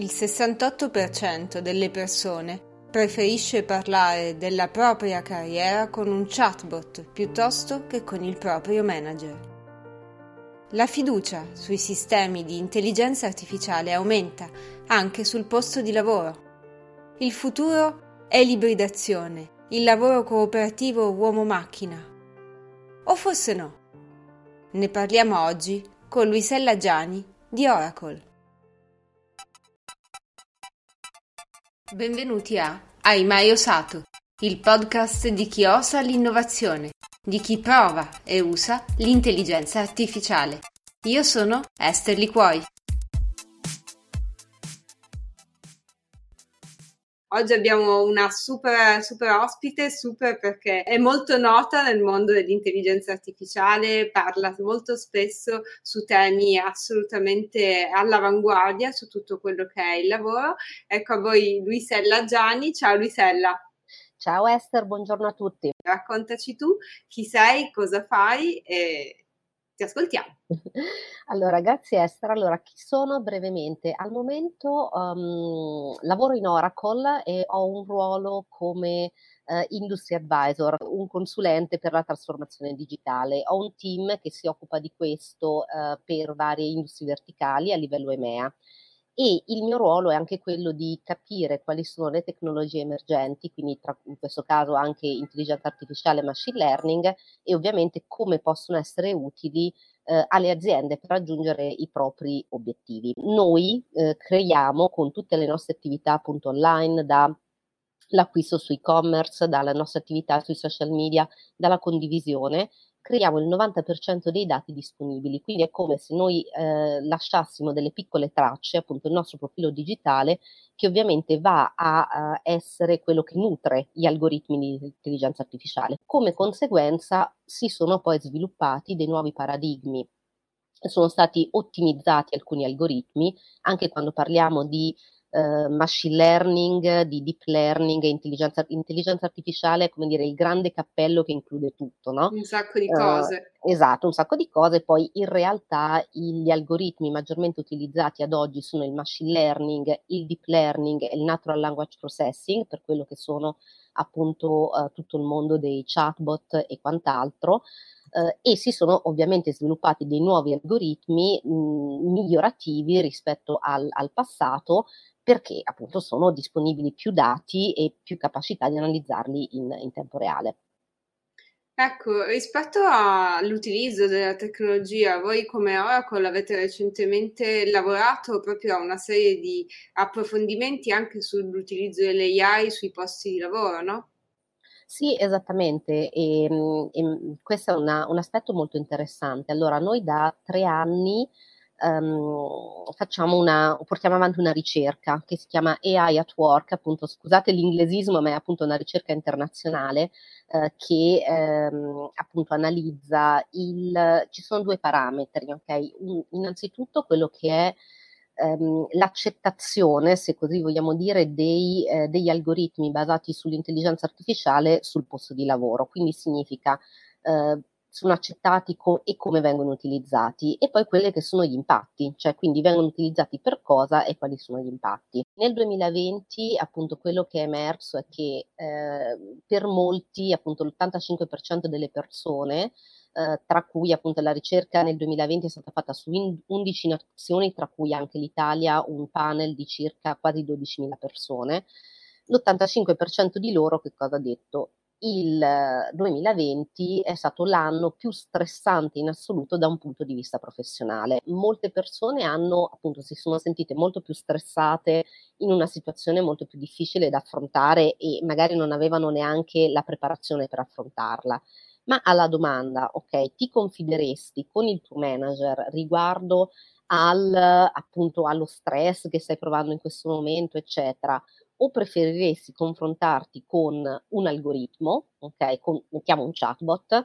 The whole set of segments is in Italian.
Il 68% delle persone preferisce parlare della propria carriera con un chatbot piuttosto che con il proprio manager. La fiducia sui sistemi di intelligenza artificiale aumenta anche sul posto di lavoro. Il futuro è l'ibridazione, il lavoro cooperativo uomo-macchina. O forse no? Ne parliamo oggi con Luisella Giani di Oracle. Benvenuti a Aimaio Sato, il podcast di chi osa l'innovazione, di chi prova e usa l'intelligenza artificiale. Io sono Esther Liquoi. Oggi abbiamo una super, super ospite, super perché è molto nota nel mondo dell'intelligenza artificiale, parla molto spesso su temi assolutamente all'avanguardia su tutto quello che è il lavoro. Ecco a voi Luisella Gianni. Ciao Luisella. Ciao Esther, buongiorno a tutti. Raccontaci tu chi sei, cosa fai e ti ascoltiamo. Allora, grazie Esther. Allora, chi sono brevemente? Al momento um, lavoro in Oracle e ho un ruolo come uh, Industry Advisor, un consulente per la trasformazione digitale. Ho un team che si occupa di questo uh, per varie industrie verticali a livello EMEA e il mio ruolo è anche quello di capire quali sono le tecnologie emergenti, quindi tra, in questo caso anche intelligenza artificiale e machine learning e ovviamente come possono essere utili eh, alle aziende per raggiungere i propri obiettivi. Noi eh, creiamo con tutte le nostre attività appunto online da l'acquisto su e-commerce, dalla nostra attività sui social media, dalla condivisione, creiamo il 90% dei dati disponibili, quindi è come se noi eh, lasciassimo delle piccole tracce, appunto il nostro profilo digitale, che ovviamente va a, a essere quello che nutre gli algoritmi di intelligenza artificiale. Come conseguenza si sono poi sviluppati dei nuovi paradigmi sono stati ottimizzati alcuni algoritmi, anche quando parliamo di eh, machine learning, di deep learning, intelligenza, intelligenza artificiale, come dire, il grande cappello che include tutto, no? Un sacco di cose. Uh, esatto, un sacco di cose. Poi in realtà gli algoritmi maggiormente utilizzati ad oggi sono il machine learning, il deep learning e il natural language processing, per quello che sono appunto uh, tutto il mondo dei chatbot e quant'altro. Uh, e si sono ovviamente sviluppati dei nuovi algoritmi mh, migliorativi rispetto al, al passato perché appunto sono disponibili più dati e più capacità di analizzarli in, in tempo reale. Ecco, rispetto all'utilizzo della tecnologia, voi come Oracle avete recentemente lavorato proprio a una serie di approfondimenti anche sull'utilizzo delle AI sui posti di lavoro, no? Sì, esattamente, e, ehm, e questo è una, un aspetto molto interessante. Allora, noi da tre anni um, facciamo una, portiamo avanti una ricerca che si chiama AI at Work, appunto, scusate l'inglesismo, ma è appunto una ricerca internazionale eh, che ehm, appunto analizza il, ci sono due parametri, ok? Un, innanzitutto quello che è ehm, l'accettazione, se così vogliamo dire, dei, eh, degli algoritmi basati sull'intelligenza artificiale sul posto di lavoro. Quindi significa eh, sono accettati co- e come vengono utilizzati e poi quelli che sono gli impatti, cioè quindi vengono utilizzati per cosa e quali sono gli impatti. Nel 2020 appunto quello che è emerso è che eh, per molti appunto l'85% delle persone eh, tra cui appunto la ricerca nel 2020 è stata fatta su 11 nazioni, tra cui anche l'Italia, un panel di circa quasi 12.000 persone. L'85% di loro che cosa ha detto? Il 2020 è stato l'anno più stressante in assoluto da un punto di vista professionale. Molte persone hanno, appunto, si sono sentite molto più stressate in una situazione molto più difficile da affrontare e magari non avevano neanche la preparazione per affrontarla. Ma alla domanda, ok, ti confideresti con il tuo manager riguardo al, appunto, allo stress che stai provando in questo momento, eccetera? O preferiresti confrontarti con un algoritmo, ok, con, mettiamo un chatbot,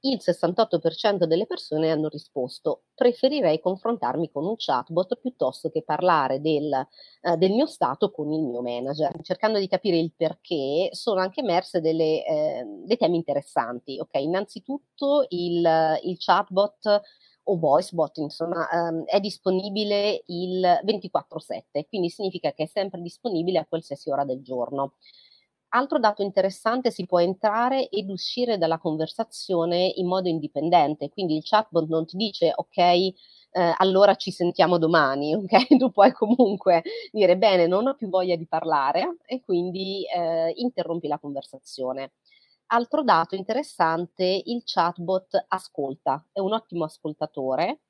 il 68% delle persone hanno risposto preferirei confrontarmi con un chatbot piuttosto che parlare del, eh, del mio stato con il mio manager. Cercando di capire il perché sono anche emerse delle, eh, dei temi interessanti. Ok, innanzitutto il, il chatbot o VoiceBot, insomma, um, è disponibile il 24/7, quindi significa che è sempre disponibile a qualsiasi ora del giorno. Altro dato interessante, si può entrare ed uscire dalla conversazione in modo indipendente, quindi il chatbot non ti dice ok, eh, allora ci sentiamo domani, ok? Tu puoi comunque dire bene, non ho più voglia di parlare e quindi eh, interrompi la conversazione. Altro dato interessante, il chatbot ascolta, è un ottimo ascoltatore,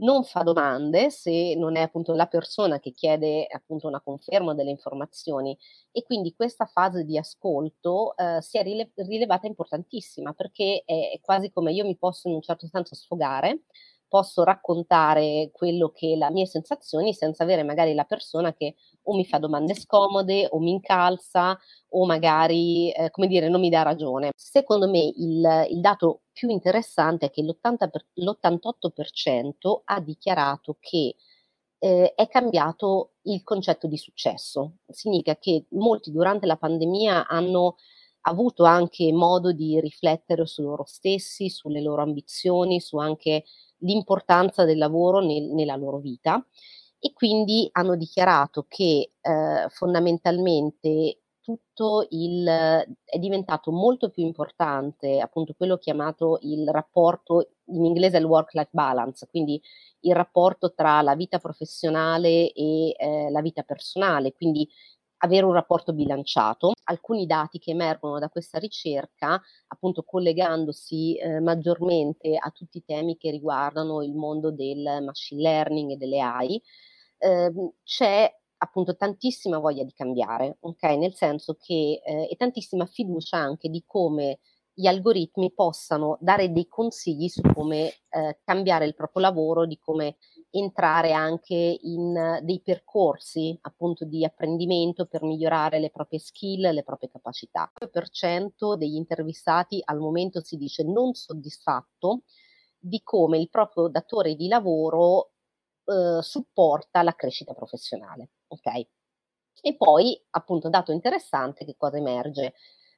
non fa domande se non è appunto la persona che chiede appunto una conferma delle informazioni e quindi questa fase di ascolto eh, si è rile- rilevata importantissima perché è, è quasi come io mi posso in un certo senso sfogare posso raccontare quello che le mie sensazioni senza avere magari la persona che o mi fa domande scomode o mi incalza o magari, eh, come dire, non mi dà ragione. Secondo me il, il dato più interessante è che l'80 per, l'88% ha dichiarato che eh, è cambiato il concetto di successo. Significa che molti durante la pandemia hanno avuto anche modo di riflettere su loro stessi, sulle loro ambizioni, su anche l'importanza del lavoro nel, nella loro vita e quindi hanno dichiarato che eh, fondamentalmente tutto il è diventato molto più importante appunto quello chiamato il rapporto in inglese il work life balance, quindi il rapporto tra la vita professionale e eh, la vita personale, quindi avere un rapporto bilanciato. Alcuni dati che emergono da questa ricerca, appunto collegandosi eh, maggiormente a tutti i temi che riguardano il mondo del machine learning e delle AI, eh, c'è appunto tantissima voglia di cambiare, ok? Nel senso che eh, e tantissima fiducia anche di come gli algoritmi possano dare dei consigli su come eh, cambiare il proprio lavoro, di come entrare anche in dei percorsi appunto di apprendimento per migliorare le proprie skill, le proprie capacità. Il 2% degli intervistati al momento si dice non soddisfatto di come il proprio datore di lavoro eh, supporta la crescita professionale. Ok? E poi, appunto, dato interessante, che cosa emerge?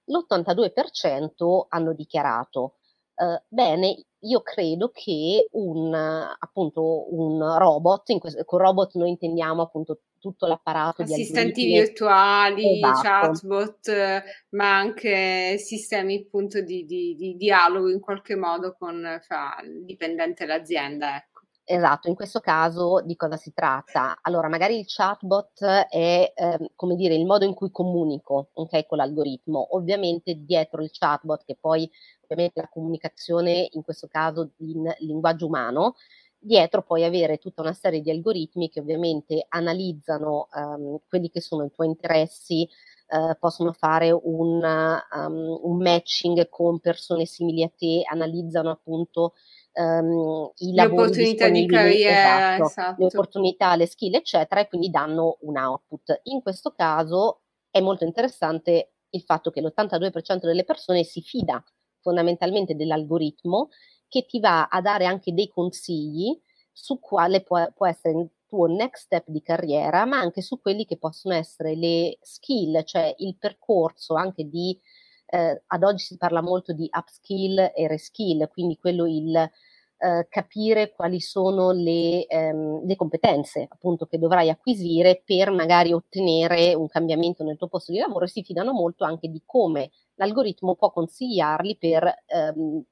l'82% hanno dichiarato Uh, bene, io credo che un, appunto, un robot, in questo, con robot noi intendiamo appunto tutto l'apparato assistenti di virtuali, esatto. chatbot, ma anche sistemi appunto di, di, di, dialogo in qualche modo con fra il dipendente l'azienda. Esatto, in questo caso di cosa si tratta? Allora, magari il chatbot è, eh, come dire, il modo in cui comunico okay, con l'algoritmo. Ovviamente dietro il chatbot, che poi ovviamente la comunicazione in questo caso in linguaggio umano, dietro puoi avere tutta una serie di algoritmi che ovviamente analizzano um, quelli che sono i tuoi interessi, uh, possono fare un, um, un matching con persone simili a te, analizzano appunto um, i le opportunità di carriera, esatto, esatto. le opportunità, le skill, eccetera, e quindi danno un output. In questo caso è molto interessante il fatto che l'82% delle persone si fida fondamentalmente dell'algoritmo che ti va a dare anche dei consigli su quale può, può essere il tuo next step di carriera, ma anche su quelli che possono essere le skill, cioè il percorso anche di eh, ad oggi si parla molto di upskill e reskill, quindi quello il eh, capire quali sono le, ehm, le, competenze appunto che dovrai acquisire per magari ottenere un cambiamento nel tuo posto di lavoro e si fidano molto anche di come l'algoritmo può consigliarli per ehm,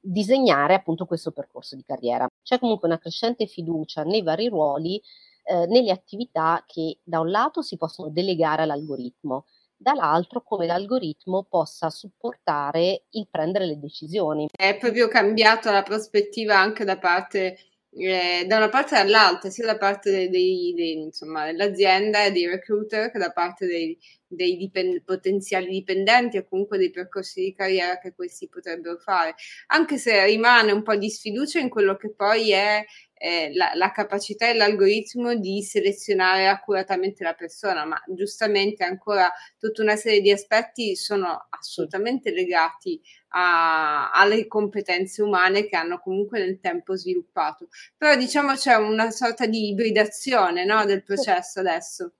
disegnare appunto questo percorso di carriera. C'è comunque una crescente fiducia nei vari ruoli, eh, nelle attività che da un lato si possono delegare all'algoritmo, dall'altro come l'algoritmo possa supportare il prendere le decisioni. È proprio cambiata la prospettiva anche da parte eh, da una parte all'altra, sia da parte dei, dei, dei, insomma, dell'azienda e dei recruiter che da parte dei, dei dipend- potenziali dipendenti o comunque dei percorsi di carriera che questi potrebbero fare, anche se rimane un po' di sfiducia in quello che poi è eh, la, la, capacità e l'algoritmo di selezionare accuratamente la persona, ma giustamente ancora tutta una serie di aspetti sono assolutamente legati a, alle competenze umane che hanno comunque nel tempo sviluppato. Però diciamo c'è una sorta di ibridazione no, del processo adesso.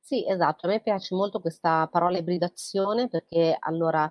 Sì, esatto, a me piace molto questa parola ibridazione perché allora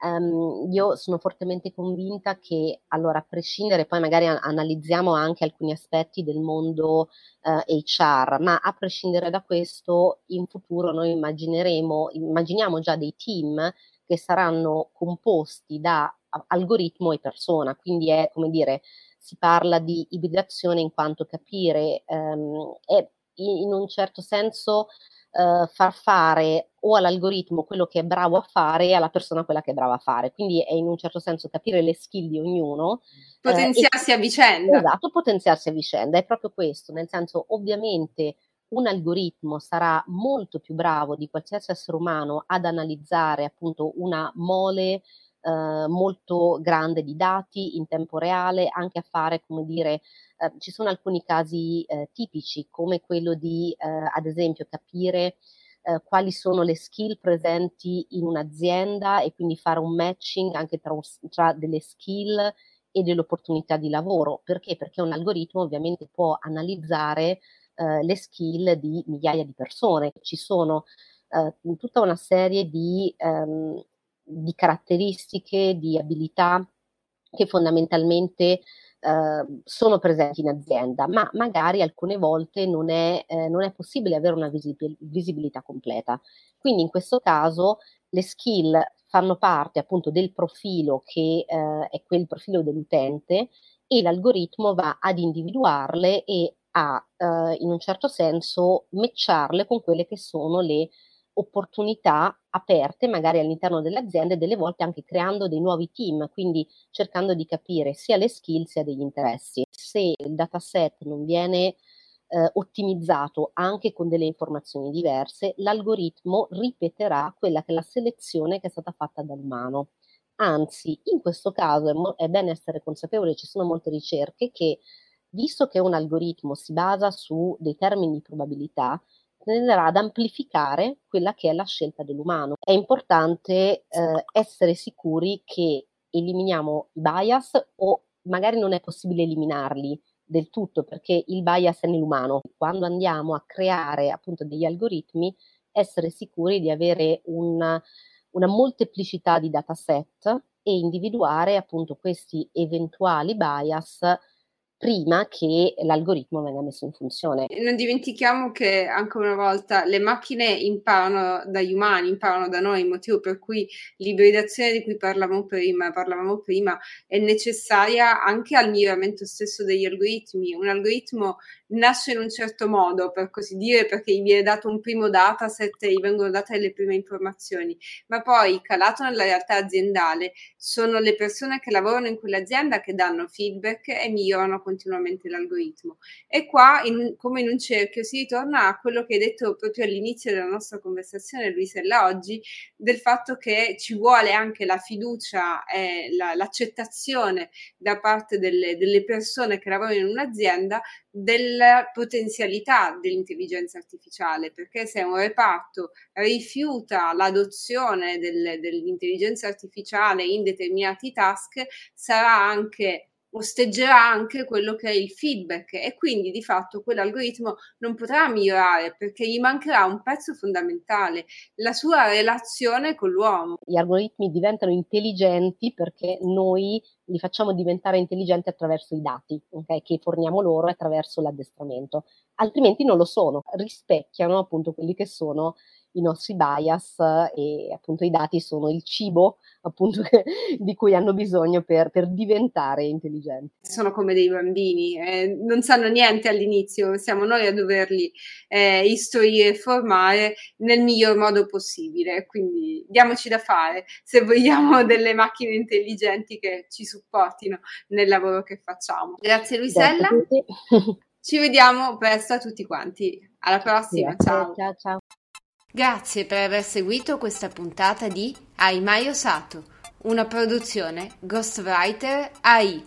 Um, io sono fortemente convinta che, allora, a prescindere, poi magari analizziamo anche alcuni aspetti del mondo uh, eh, HR, ma a prescindere da questo, in futuro noi immagineremo, immaginiamo già dei team che saranno composti da algoritmo e persona, quindi è come dire, si parla di ibridazione in quanto capire um, è in un certo senso uh, far fare o all'algoritmo quello che è bravo a fare e alla persona quella che è brava a fare. Quindi è in un certo senso capire le skill di ognuno. Potenziarsi eh, e, a vicenda. Esatto, potenziarsi a vicenda. È proprio questo, nel senso ovviamente un algoritmo sarà molto più bravo di qualsiasi essere umano ad analizzare appunto una mole eh, molto grande di dati in tempo reale, anche a fare, come dire, eh, ci sono alcuni casi eh, tipici come quello di, eh, ad esempio, capire quali sono le skill presenti in un'azienda e quindi fare un matching anche tra, tra delle skill e delle opportunità di lavoro. Perché? Perché un algoritmo ovviamente può analizzare eh, le skill di migliaia di persone. Ci sono eh, tutta una serie di, ehm, di caratteristiche, di abilità che fondamentalmente eh, sono presenti in azienda, ma magari alcune volte non è, eh, non è possibile avere una visibil- visibilità completa. Quindi in questo caso le skill fanno parte appunto del profilo che eh, è quel profilo dell'utente e l'algoritmo va ad individuarle e a eh, in un certo senso matcharle con quelle che sono le opportunità aperte magari all'interno delle aziende, delle volte anche creando dei nuovi team, quindi cercando di capire sia le skill sia degli interessi. Se il dataset non viene eh, ottimizzato anche con delle informazioni diverse, l'algoritmo ripeterà quella che è la selezione che è stata fatta dall'umano. Anzi, in questo caso è, mo- è bene essere consapevoli, ci sono molte ricerche che, visto che un algoritmo si basa su dei termini di probabilità, tenderà ad amplificare quella che è la scelta dell'umano. È importante eh, essere sicuri che eliminiamo i bias o magari non è possibile eliminarli del tutto perché il bias è nell'umano. Quando andiamo a creare appunto degli algoritmi, essere sicuri di avere una, una molteplicità di dataset e individuare appunto questi eventuali bias prima che l'algoritmo venga messo in funzione. Non dimentichiamo che ancora una volta le macchine imparano dagli umani, imparano da noi, motivo per cui l'ibridazione di cui parlavamo prima, parlavamo prima è necessaria anche al miglioramento stesso degli algoritmi. Un algoritmo nasce in un certo modo, per così dire, perché gli viene dato un primo dataset e gli vengono date le prime informazioni, ma poi calato nella realtà aziendale sono le persone che lavorano in quell'azienda che danno feedback e migliorano continuamente l'algoritmo. E qua, in, come in un cerchio, si ritorna a quello che hai detto proprio all'inizio della nostra conversazione, Luisella, oggi, del fatto che ci vuole anche la fiducia e la, l'accettazione da parte delle, delle persone che lavorano in un'azienda della potenzialità dell'intelligenza artificiale, perché se un reparto rifiuta l'adozione del, dell'intelligenza artificiale in determinati task, sarà anche osteggerà anche quello che è il feedback e quindi di fatto quell'algoritmo non potrà migliorare perché gli mancherà un pezzo fondamentale, la sua relazione con l'uomo. Gli algoritmi diventano intelligenti perché noi li facciamo diventare intelligenti attraverso i dati okay, che forniamo loro attraverso l'addestramento, altrimenti non lo sono, rispecchiano appunto quelli che sono i nostri bias e appunto i dati sono il cibo appunto di cui hanno bisogno per, per, diventare intelligenti. Sono come dei bambini, eh, non sanno niente all'inizio, siamo noi a doverli eh, istruire e formare nel miglior modo possibile, quindi diamoci da fare se vogliamo delle macchine intelligenti che ci supportino nel lavoro che facciamo. Grazie Luisella. Grazie Ci vediamo presto a tutti quanti. Alla prossima, Grazie, ciao. ciao, ciao. Grazie per aver seguito questa puntata di Ai Mai Osato, una produzione Ghostwriter AI.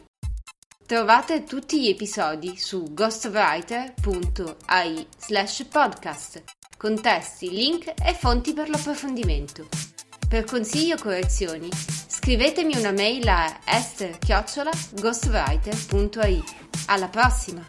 Trovate tutti gli episodi su ghostwriter.ai slash podcast, con testi, link e fonti per l'approfondimento. Per consigli o correzioni, scrivetemi una mail a esther-ghostwriter.ai. Alla prossima!